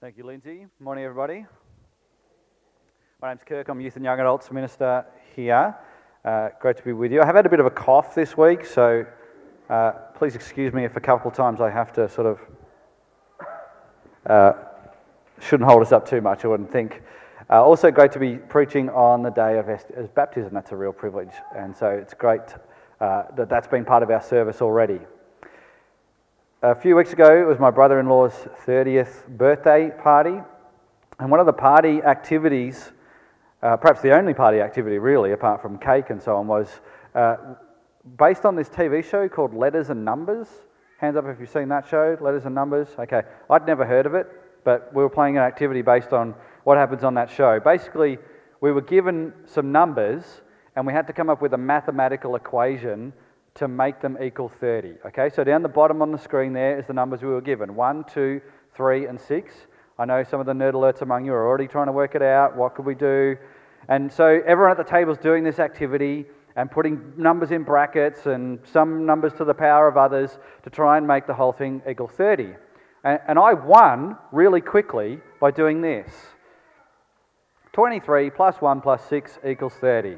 Thank you, Lindsay. Morning, everybody. My name's Kirk. I'm Youth and Young Adults Minister here. Uh, great to be with you. I have had a bit of a cough this week, so uh, please excuse me if a couple of times I have to sort of. Uh, shouldn't hold us up too much, I wouldn't think. Uh, also, great to be preaching on the day of baptism. That's a real privilege, and so it's great uh, that that's been part of our service already. A few weeks ago, it was my brother in law's 30th birthday party. And one of the party activities, uh, perhaps the only party activity really, apart from cake and so on, was uh, based on this TV show called Letters and Numbers. Hands up if you've seen that show, Letters and Numbers. Okay, I'd never heard of it, but we were playing an activity based on what happens on that show. Basically, we were given some numbers and we had to come up with a mathematical equation to make them equal 30. Okay, so down the bottom on the screen there is the numbers we were given 1, 2, 3, and 6. I know some of the nerd alerts among you are already trying to work it out. What could we do? And so everyone at the table is doing this activity and putting numbers in brackets and some numbers to the power of others to try and make the whole thing equal 30. And, and I won really quickly by doing this 23 plus 1 plus 6 equals 30.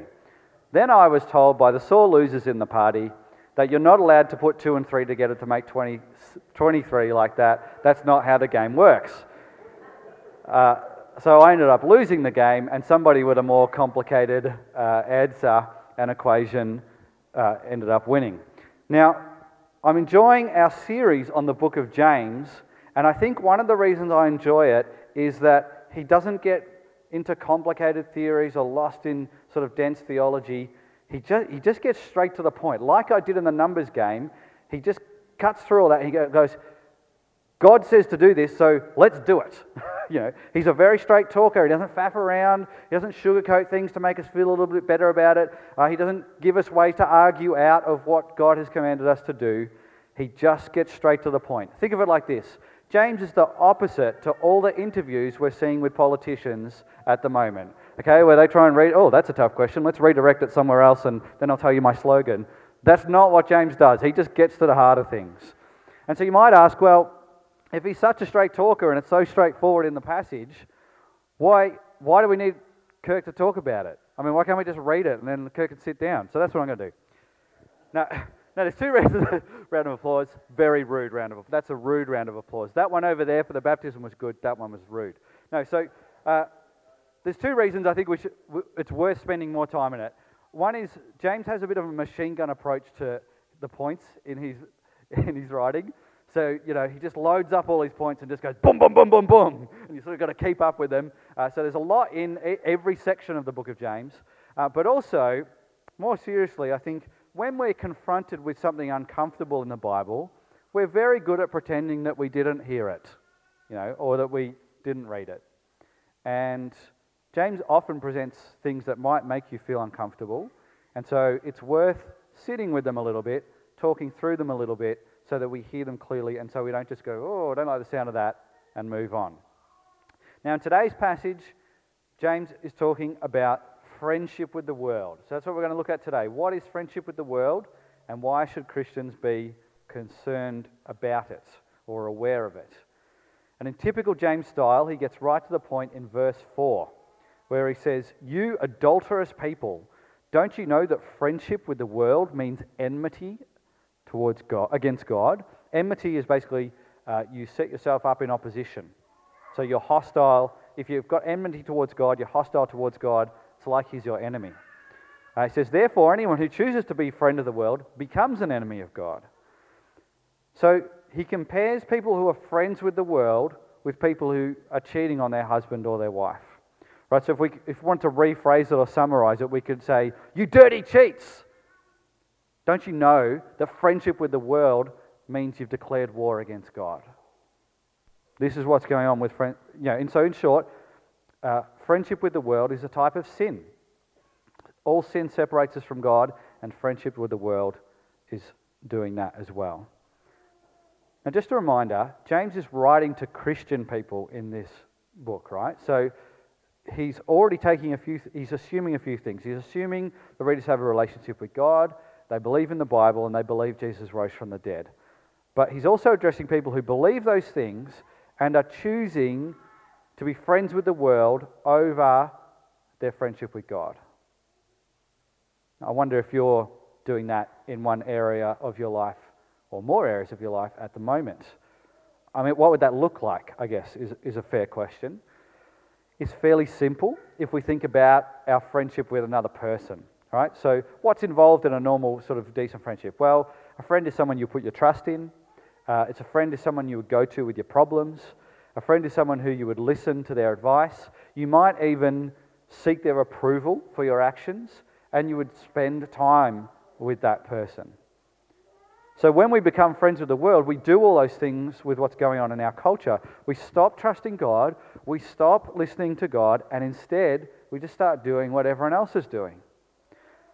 Then I was told by the sore losers in the party that you're not allowed to put two and three together to make 20, 23 like that. That's not how the game works. Uh, so I ended up losing the game, and somebody with a more complicated uh, answer and equation uh, ended up winning. Now, I'm enjoying our series on the book of James, and I think one of the reasons I enjoy it is that he doesn't get into complicated theories or lost in sort of dense theology. He just, he just gets straight to the point. Like I did in the numbers game, he just cuts through all that. He goes, God says to do this, so let's do it. you know, he's a very straight talker. He doesn't faff around. He doesn't sugarcoat things to make us feel a little bit better about it. Uh, he doesn't give us ways to argue out of what God has commanded us to do. He just gets straight to the point. Think of it like this James is the opposite to all the interviews we're seeing with politicians at the moment okay, where they try and read, oh, that's a tough question, let's redirect it somewhere else and then I'll tell you my slogan. That's not what James does. He just gets to the heart of things. And so you might ask, well, if he's such a straight talker and it's so straightforward in the passage, why, why do we need Kirk to talk about it? I mean, why can't we just read it and then Kirk can sit down? So that's what I'm going to do. Now, now there's two reasons. round of applause. Very rude round of applause. That's a rude round of applause. That one over there for the baptism was good. That one was rude. No, so uh, there's two reasons I think should, it's worth spending more time in it. One is James has a bit of a machine gun approach to the points in his, in his writing. So, you know, he just loads up all these points and just goes boom, boom, boom, boom, boom. And you sort of got to keep up with them. Uh, so there's a lot in every section of the book of James. Uh, but also, more seriously, I think when we're confronted with something uncomfortable in the Bible, we're very good at pretending that we didn't hear it, you know, or that we didn't read it. And James often presents things that might make you feel uncomfortable, and so it's worth sitting with them a little bit, talking through them a little bit, so that we hear them clearly and so we don't just go, oh, I don't like the sound of that, and move on. Now, in today's passage, James is talking about friendship with the world. So that's what we're going to look at today. What is friendship with the world, and why should Christians be concerned about it or aware of it? And in typical James style, he gets right to the point in verse 4 where he says, You adulterous people, don't you know that friendship with the world means enmity towards God, against God? Enmity is basically uh, you set yourself up in opposition. So you're hostile. If you've got enmity towards God, you're hostile towards God. It's like he's your enemy. Uh, he says, Therefore, anyone who chooses to be friend of the world becomes an enemy of God. So he compares people who are friends with the world with people who are cheating on their husband or their wife. Right, so if we, if we want to rephrase it or summarize it, we could say, You dirty cheats! Don't you know that friendship with the world means you've declared war against God? This is what's going on with friend. You know, and so, in short, uh, friendship with the world is a type of sin. All sin separates us from God, and friendship with the world is doing that as well. Now, just a reminder James is writing to Christian people in this book, right? So, he's already taking a few, he's assuming a few things. He's assuming the readers have a relationship with God, they believe in the Bible, and they believe Jesus rose from the dead. But he's also addressing people who believe those things and are choosing to be friends with the world over their friendship with God. I wonder if you're doing that in one area of your life or more areas of your life at the moment. I mean, what would that look like, I guess, is, is a fair question. It's fairly simple if we think about our friendship with another person, right? So, what's involved in a normal, sort of decent friendship? Well, a friend is someone you put your trust in, uh, it's a friend is someone you would go to with your problems, a friend is someone who you would listen to their advice. You might even seek their approval for your actions, and you would spend time with that person. So, when we become friends with the world, we do all those things with what's going on in our culture. We stop trusting God, we stop listening to God, and instead, we just start doing what everyone else is doing.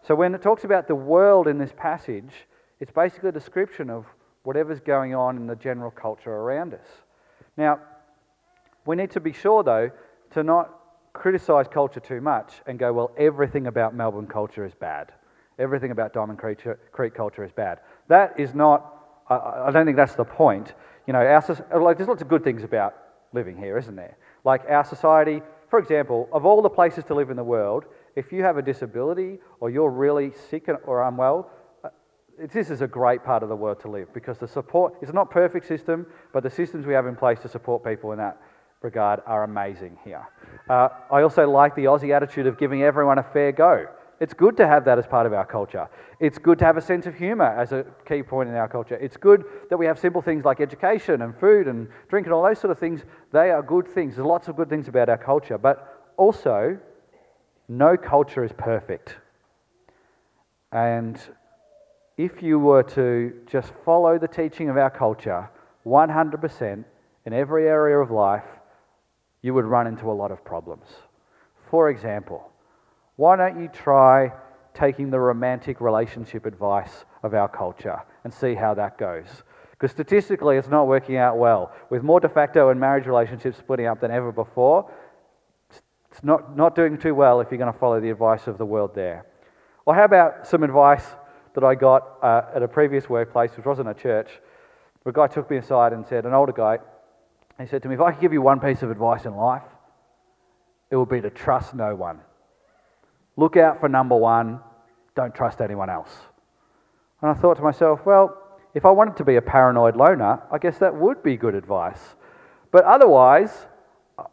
So, when it talks about the world in this passage, it's basically a description of whatever's going on in the general culture around us. Now, we need to be sure, though, to not criticize culture too much and go, well, everything about Melbourne culture is bad. Everything about Diamond Creek culture is bad. That is not, I don't think that's the point. You know, our, like, there's lots of good things about living here, isn't there? Like our society, for example, of all the places to live in the world, if you have a disability or you're really sick or unwell, uh, this is a great part of the world to live because the support, it's not perfect system, but the systems we have in place to support people in that regard are amazing here. Uh, I also like the Aussie attitude of giving everyone a fair go. It's good to have that as part of our culture. It's good to have a sense of humour as a key point in our culture. It's good that we have simple things like education and food and drink and all those sort of things. They are good things. There's lots of good things about our culture. But also, no culture is perfect. And if you were to just follow the teaching of our culture 100% in every area of life, you would run into a lot of problems. For example, why don't you try taking the romantic relationship advice of our culture and see how that goes? Because statistically, it's not working out well. With more de facto and marriage relationships splitting up than ever before, it's not, not doing too well if you're going to follow the advice of the world there. Or how about some advice that I got uh, at a previous workplace, which wasn't a church? A guy took me aside and said, an older guy, he said to me, If I could give you one piece of advice in life, it would be to trust no one. Look out for number one, don't trust anyone else. And I thought to myself, well, if I wanted to be a paranoid loner, I guess that would be good advice. But otherwise,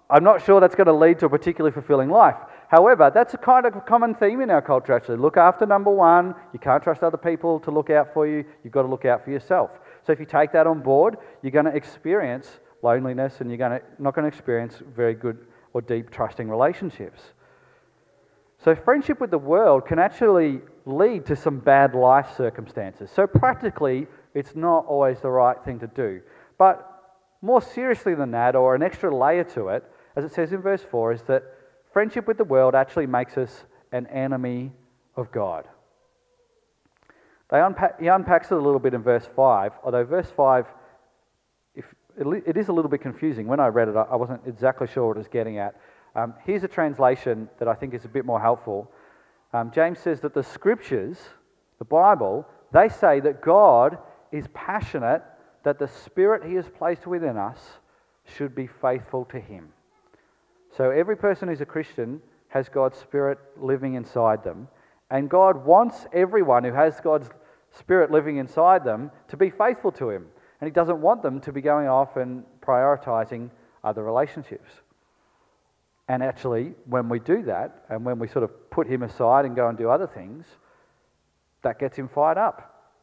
I'm not sure that's going to lead to a particularly fulfilling life. However, that's a kind of common theme in our culture actually. Look after number one. You can't trust other people to look out for you. You've got to look out for yourself. So if you take that on board, you're going to experience loneliness and you're going to, not going to experience very good or deep trusting relationships. So, friendship with the world can actually lead to some bad life circumstances. So, practically, it's not always the right thing to do. But more seriously than that, or an extra layer to it, as it says in verse 4, is that friendship with the world actually makes us an enemy of God. Unpack, he unpacks it a little bit in verse 5, although verse 5 it is a little bit confusing. When I read it, I wasn't exactly sure what it was getting at. Um, here's a translation that I think is a bit more helpful. Um, James says that the scriptures, the Bible, they say that God is passionate that the spirit he has placed within us should be faithful to him. So every person who's a Christian has God's spirit living inside them. And God wants everyone who has God's spirit living inside them to be faithful to him. And he doesn't want them to be going off and prioritizing other relationships. And actually, when we do that, and when we sort of put him aside and go and do other things, that gets him fired up.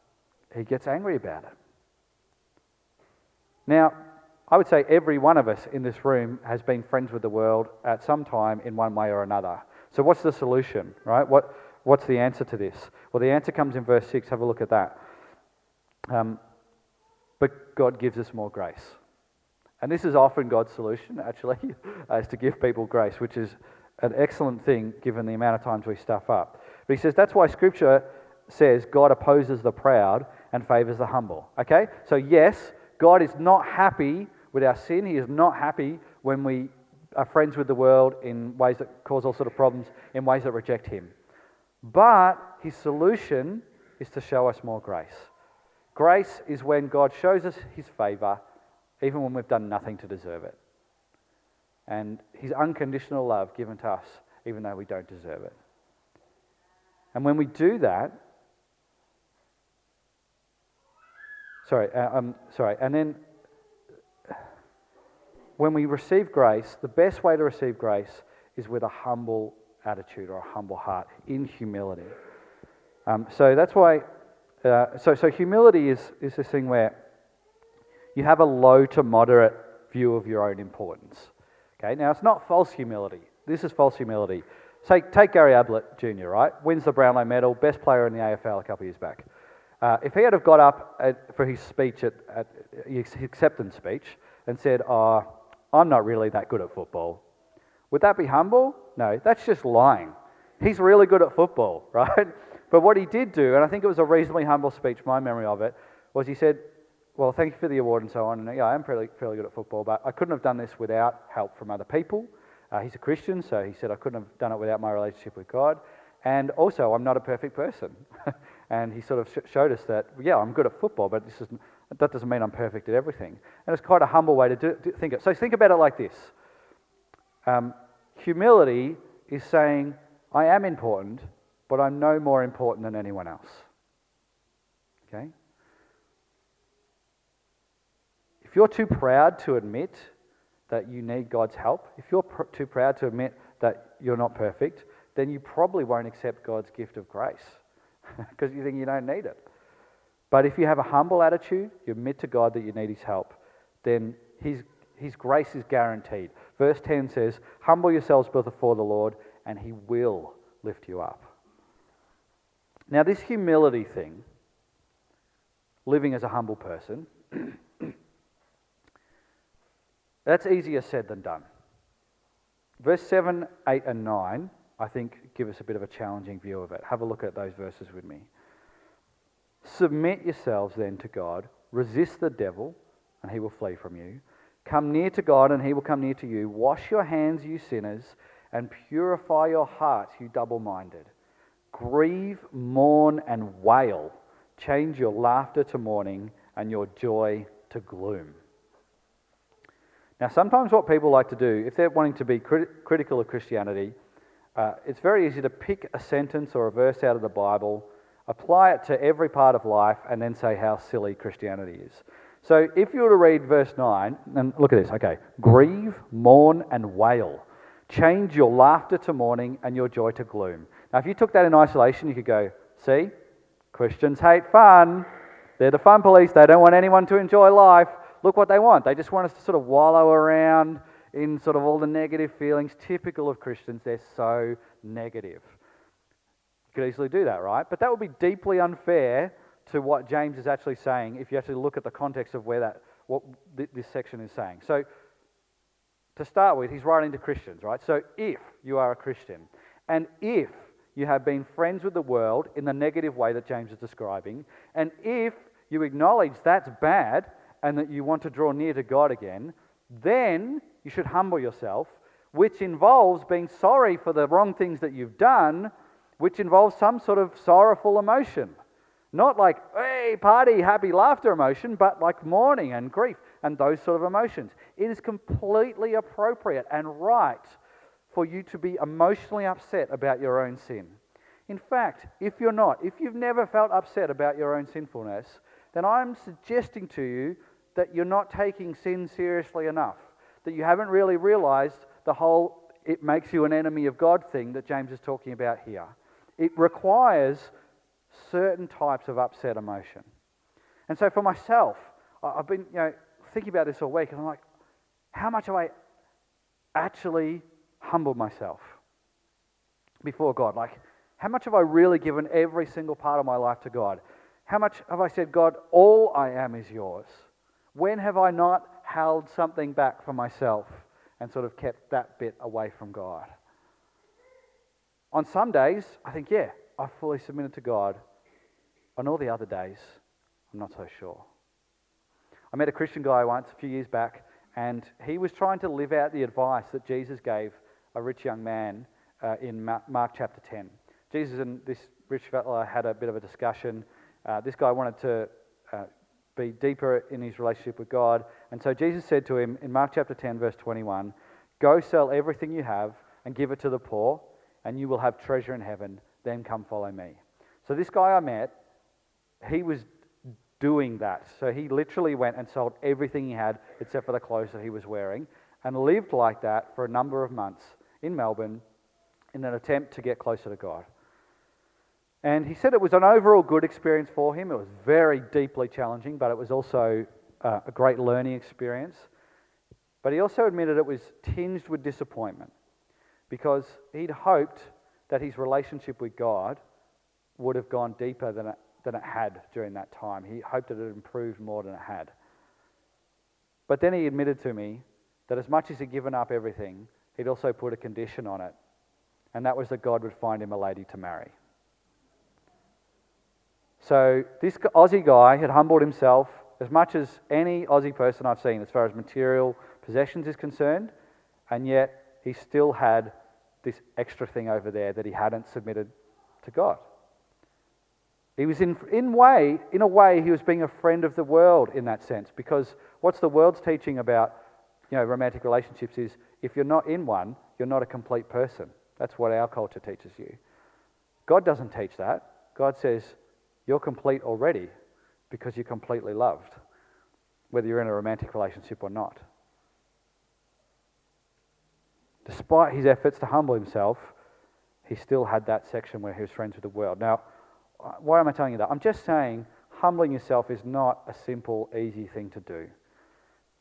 He gets angry about it. Now, I would say every one of us in this room has been friends with the world at some time in one way or another. So, what's the solution, right? What, what's the answer to this? Well, the answer comes in verse 6. Have a look at that. Um, but God gives us more grace. And this is often God's solution, actually, uh, is to give people grace, which is an excellent thing given the amount of times we stuff up. But he says that's why Scripture says God opposes the proud and favors the humble. Okay? So, yes, God is not happy with our sin. He is not happy when we are friends with the world in ways that cause all sort of problems, in ways that reject Him. But His solution is to show us more grace. Grace is when God shows us his favor, even when we've done nothing to deserve it. and His unconditional love given to us, even though we don't deserve it. And when we do that, sorry, uh, um, sorry, and then when we receive grace, the best way to receive grace is with a humble attitude or a humble heart in humility. Um, so that's why, uh, so, so humility is, is this thing where you have a low to moderate view of your own importance. Okay, now it's not false humility. This is false humility. Say, take Gary Ablett Jr., right? Wins the Brownlow medal, best player in the AFL a couple of years back. Uh, if he had have got up at, for his speech at, at his acceptance speech and said, "Oh, I'm not really that good at football," would that be humble? No, that's just lying. He's really good at football, right? But what he did do, and I think it was a reasonably humble speech, my memory of it, was he said, Well, thank you for the award and so on. And yeah, I am fairly, fairly good at football, but I couldn't have done this without help from other people. Uh, he's a Christian, so he said, I couldn't have done it without my relationship with God. And also, I'm not a perfect person. and he sort of sh- showed us that, yeah, I'm good at football, but this is, that doesn't mean I'm perfect at everything. And it's quite a humble way to do, do, think it. So think about it like this um, humility is saying, I am important, but I'm no more important than anyone else. Okay? If you're too proud to admit that you need God's help, if you're pr- too proud to admit that you're not perfect, then you probably won't accept God's gift of grace because you think you don't need it. But if you have a humble attitude, you admit to God that you need His help, then His, his grace is guaranteed. Verse 10 says, Humble yourselves before the Lord, and He will lift you up. Now, this humility thing, living as a humble person, that's easier said than done. Verse 7, 8, and 9, I think, give us a bit of a challenging view of it. Have a look at those verses with me. Submit yourselves then to God, resist the devil, and he will flee from you. Come near to God, and he will come near to you. Wash your hands, you sinners, and purify your hearts, you double minded. Grieve, mourn, and wail. Change your laughter to mourning and your joy to gloom. Now, sometimes what people like to do, if they're wanting to be crit- critical of Christianity, uh, it's very easy to pick a sentence or a verse out of the Bible, apply it to every part of life, and then say how silly Christianity is. So, if you were to read verse 9, and look at this, okay, grieve, mourn, and wail. Change your laughter to mourning and your joy to gloom. Now, if you took that in isolation, you could go, see, Christians hate fun. They're the fun police. They don't want anyone to enjoy life. Look what they want. They just want us to sort of wallow around in sort of all the negative feelings. Typical of Christians, they're so negative. You could easily do that, right? But that would be deeply unfair to what James is actually saying if you actually look at the context of where that what this section is saying. So to start with, he's writing to Christians, right? So if you are a Christian, and if you have been friends with the world in the negative way that James is describing, and if you acknowledge that's bad and that you want to draw near to God again, then you should humble yourself, which involves being sorry for the wrong things that you've done, which involves some sort of sorrowful emotion. Not like, hey, party, happy, laughter emotion, but like mourning and grief and those sort of emotions. It is completely appropriate and right for you to be emotionally upset about your own sin. In fact, if you're not, if you've never felt upset about your own sinfulness, then I'm suggesting to you that you're not taking sin seriously enough, that you haven't really realized the whole it makes you an enemy of God thing that James is talking about here. It requires certain types of upset emotion. And so for myself, I've been you know, thinking about this all week, and I'm like, how much have I actually humbled myself before God? Like, how much have I really given every single part of my life to God? How much have I said, God, all I am is yours? When have I not held something back for myself and sort of kept that bit away from God? On some days, I think, yeah, I fully submitted to God. On all the other days, I'm not so sure. I met a Christian guy once a few years back, and he was trying to live out the advice that Jesus gave a rich young man uh, in Mark chapter 10. Jesus and this rich fellow had a bit of a discussion. Uh, this guy wanted to uh, be deeper in his relationship with God. And so Jesus said to him in Mark chapter 10, verse 21, Go sell everything you have and give it to the poor, and you will have treasure in heaven. Then come follow me. So, this guy I met, he was doing that. So, he literally went and sold everything he had except for the clothes that he was wearing and lived like that for a number of months in Melbourne in an attempt to get closer to God. And he said it was an overall good experience for him. It was very deeply challenging, but it was also uh, a great learning experience. But he also admitted it was tinged with disappointment because he'd hoped that his relationship with God would have gone deeper than it, than it had during that time. He hoped that it had improved more than it had. But then he admitted to me that as much as he'd given up everything, he'd also put a condition on it, and that was that God would find him a lady to marry. So this Aussie guy had humbled himself as much as any Aussie person I've seen as far as material possessions is concerned, and yet he still had this extra thing over there that he hadn't submitted to God. He was in, in way, in a way, he was being a friend of the world in that sense, because what's the world's teaching about you know, romantic relationships is if you're not in one, you're not a complete person. That's what our culture teaches you. God doesn't teach that. God says you're complete already because you're completely loved, whether you're in a romantic relationship or not. Despite his efforts to humble himself, he still had that section where he was friends with the world. Now, why am I telling you that? I'm just saying humbling yourself is not a simple, easy thing to do.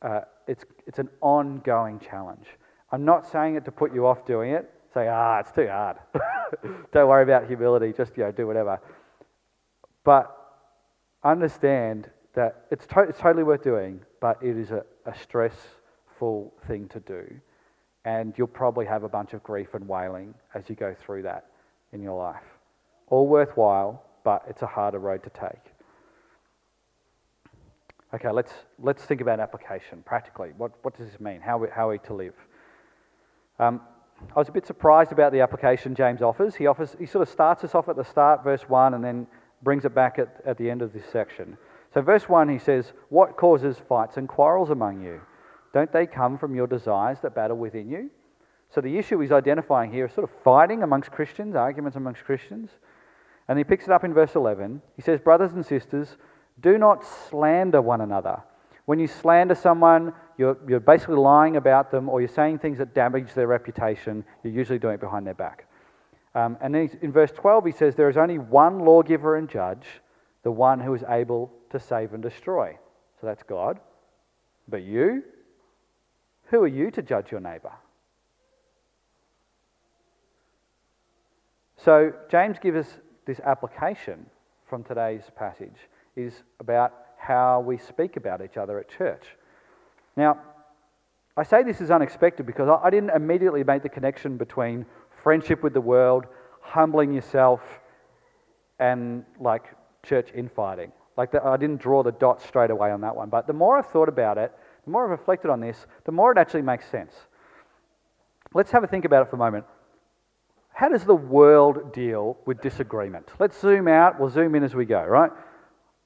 Uh, it's, it's an ongoing challenge. I'm not saying it to put you off doing it. Say, ah, it's too hard. Don't worry about humility. Just you know, do whatever. But understand that it's, to- it's totally worth doing, but it is a, a stressful thing to do. And you'll probably have a bunch of grief and wailing as you go through that in your life. All worthwhile, but it's a harder road to take. Okay, let's, let's think about application practically. What, what does this mean? How, we, how are we to live? Um, I was a bit surprised about the application James offers. He, offers. he sort of starts us off at the start, verse 1, and then brings it back at, at the end of this section. So, verse 1, he says, What causes fights and quarrels among you? Don't they come from your desires that battle within you? So, the issue he's identifying here is sort of fighting amongst Christians, arguments amongst Christians. And he picks it up in verse 11. He says, Brothers and sisters, do not slander one another. When you slander someone, you're, you're basically lying about them or you're saying things that damage their reputation. You're usually doing it behind their back. Um, and then in verse 12, he says, There is only one lawgiver and judge, the one who is able to save and destroy. So that's God. But you? Who are you to judge your neighbour? So James gives us this application from today's passage is about how we speak about each other at church. Now, I say this is unexpected because I didn't immediately make the connection between friendship with the world, humbling yourself, and like church infighting. Like the, I didn't draw the dots straight away on that one. But the more I've thought about it, the more I've reflected on this, the more it actually makes sense. Let's have a think about it for a moment. How does the world deal with disagreement? Let's zoom out, we'll zoom in as we go, right?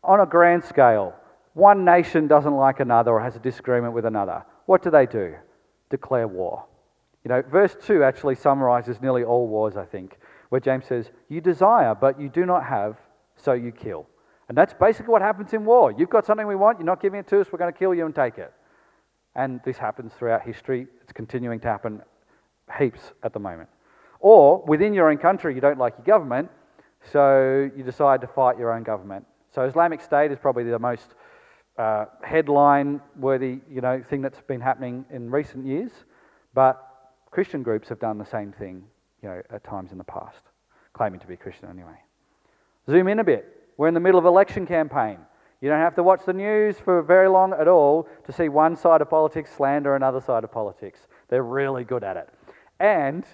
On a grand scale, one nation doesn't like another or has a disagreement with another. What do they do? Declare war. You know, verse 2 actually summarizes nearly all wars, I think, where James says, You desire, but you do not have, so you kill. And that's basically what happens in war. You've got something we want, you're not giving it to us, we're going to kill you and take it. And this happens throughout history. It's continuing to happen heaps at the moment. Or within your own country, you don't like your government, so you decide to fight your own government. So Islamic State is probably the most uh, headline-worthy, you know, thing that's been happening in recent years. But Christian groups have done the same thing, you know, at times in the past, claiming to be Christian anyway. Zoom in a bit. We're in the middle of election campaign. You don't have to watch the news for very long at all to see one side of politics slander another side of politics. They're really good at it. And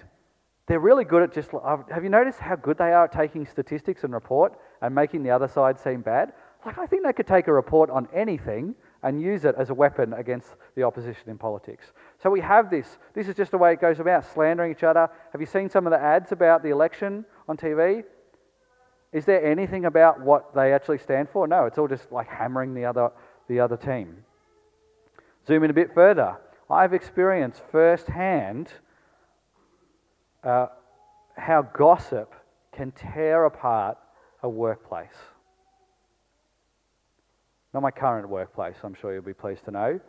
they're really good at just. Uh, have you noticed how good they are at taking statistics and report and making the other side seem bad? Like, I think they could take a report on anything and use it as a weapon against the opposition in politics. So we have this. This is just the way it goes about slandering each other. Have you seen some of the ads about the election on TV? Is there anything about what they actually stand for? No, it's all just like hammering the other, the other team. Zoom in a bit further. I've experienced firsthand uh, how gossip can tear apart a workplace. Not my current workplace, I'm sure you'll be pleased to know.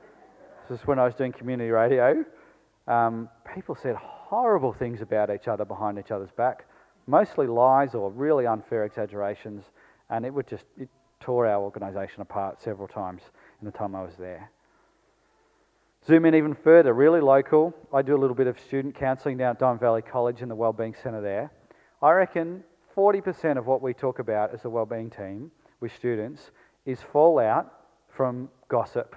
This is when I was doing community radio. Um, people said horrible things about each other behind each other's back, mostly lies or really unfair exaggerations, and it would just it tore our organisation apart several times in the time I was there. Zoom in even further, really local. I do a little bit of student counselling down at Diamond Valley College in the Wellbeing Centre there. I reckon 40% of what we talk about as a wellbeing team with students is fallout from gossip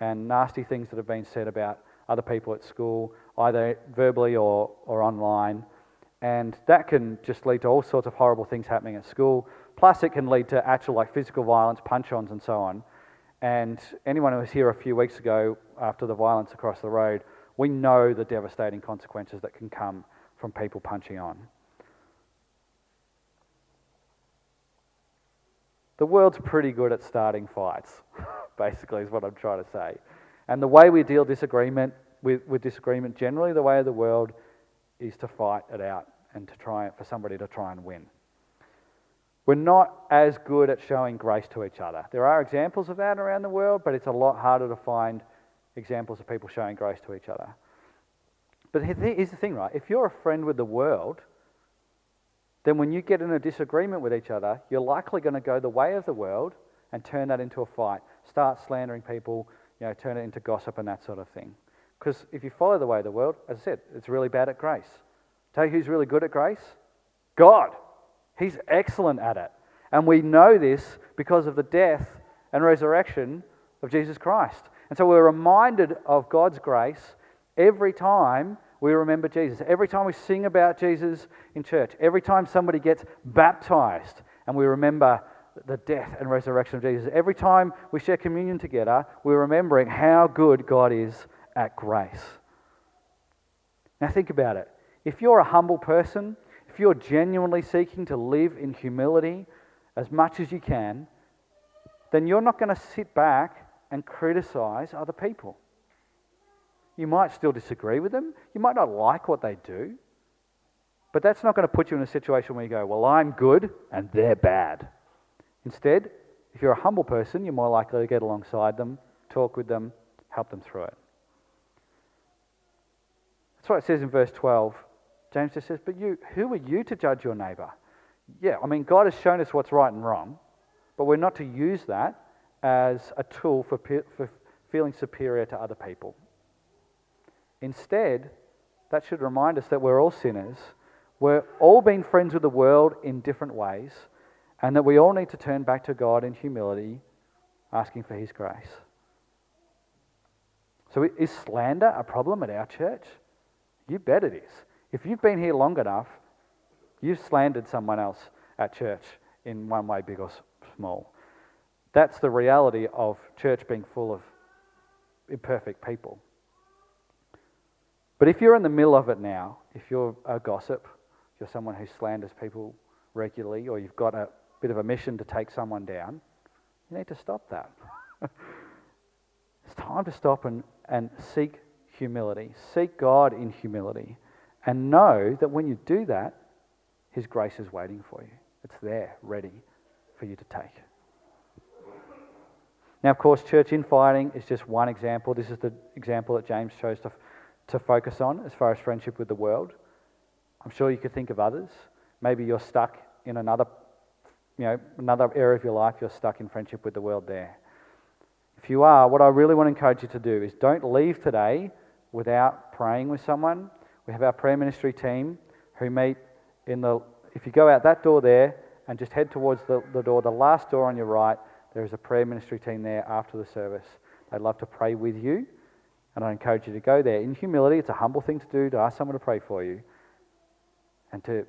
and nasty things that have been said about other people at school, either verbally or, or online. And that can just lead to all sorts of horrible things happening at school. Plus, it can lead to actual like physical violence, punch ons, and so on. And anyone who was here a few weeks ago after the violence across the road, we know the devastating consequences that can come from people punching on. The world's pretty good at starting fights, basically, is what I'm trying to say. And the way we deal disagreement with, with disagreement, generally, the way of the world is to fight it out and to try for somebody to try and win. We're not as good at showing grace to each other. There are examples of that around the world, but it's a lot harder to find examples of people showing grace to each other. But here's the thing, right? If you're a friend with the world, then when you get in a disagreement with each other, you're likely going to go the way of the world and turn that into a fight. Start slandering people, you know, turn it into gossip and that sort of thing. Because if you follow the way of the world, as I said, it's really bad at grace. Tell you who's really good at grace? God. He's excellent at it. And we know this because of the death and resurrection of Jesus Christ. And so we're reminded of God's grace every time we remember Jesus. Every time we sing about Jesus in church, every time somebody gets baptized and we remember the death and resurrection of Jesus, every time we share communion together, we're remembering how good God is at grace. Now, think about it. If you're a humble person, if you're genuinely seeking to live in humility as much as you can, then you're not going to sit back and criticize other people. You might still disagree with them, you might not like what they do, but that's not going to put you in a situation where you go, Well, I'm good and they're bad. Instead, if you're a humble person, you're more likely to get alongside them, talk with them, help them through it. That's what it says in verse 12. James just says, But you, who are you to judge your neighbour? Yeah, I mean, God has shown us what's right and wrong, but we're not to use that as a tool for, for feeling superior to other people. Instead, that should remind us that we're all sinners. We're all being friends with the world in different ways, and that we all need to turn back to God in humility, asking for His grace. So, is slander a problem at our church? You bet it is. If you've been here long enough, you've slandered someone else at church in one way, big or small. That's the reality of church being full of imperfect people. But if you're in the middle of it now, if you're a gossip, if you're someone who slanders people regularly, or you've got a bit of a mission to take someone down, you need to stop that. it's time to stop and, and seek humility. Seek God in humility. And know that when you do that, His grace is waiting for you. It's there, ready for you to take. Now, of course, church infighting is just one example. This is the example that James chose to, to focus on as far as friendship with the world. I'm sure you could think of others. Maybe you're stuck in another, you know, another area of your life, you're stuck in friendship with the world there. If you are, what I really want to encourage you to do is don't leave today without praying with someone we have our prayer ministry team who meet in the, if you go out that door there and just head towards the, the door, the last door on your right, there is a prayer ministry team there after the service. They'd love to pray with you, and I encourage you to go there. In humility, it's a humble thing to do to ask someone to pray for you and to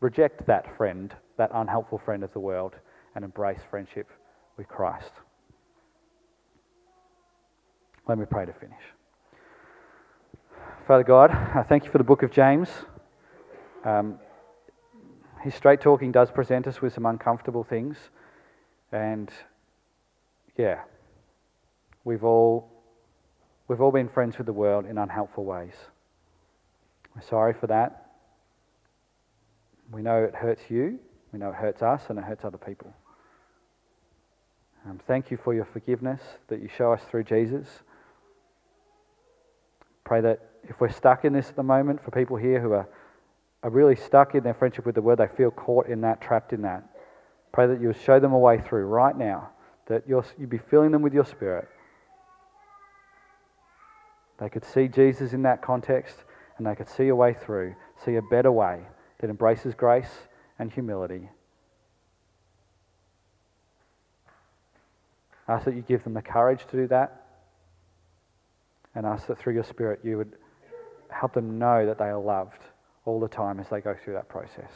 reject that friend, that unhelpful friend of the world, and embrace friendship with Christ. Let me pray to finish. Father God, I thank you for the book of James. Um, his straight talking does present us with some uncomfortable things. And yeah, we've all we've all been friends with the world in unhelpful ways. We're sorry for that. We know it hurts you, we know it hurts us, and it hurts other people. Um, thank you for your forgiveness that you show us through Jesus. Pray that if we're stuck in this at the moment, for people here who are, are really stuck in their friendship with the Word, they feel caught in that, trapped in that. Pray that you'll show them a way through right now, that you'll, you'll be filling them with your Spirit. They could see Jesus in that context and they could see a way through, see a better way that embraces grace and humility. Ask that you give them the courage to do that. And ask that through your Spirit you would help them know that they are loved all the time as they go through that process.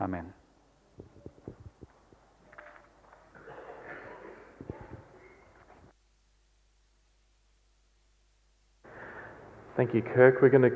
Amen. Thank you, Kirk. We're going to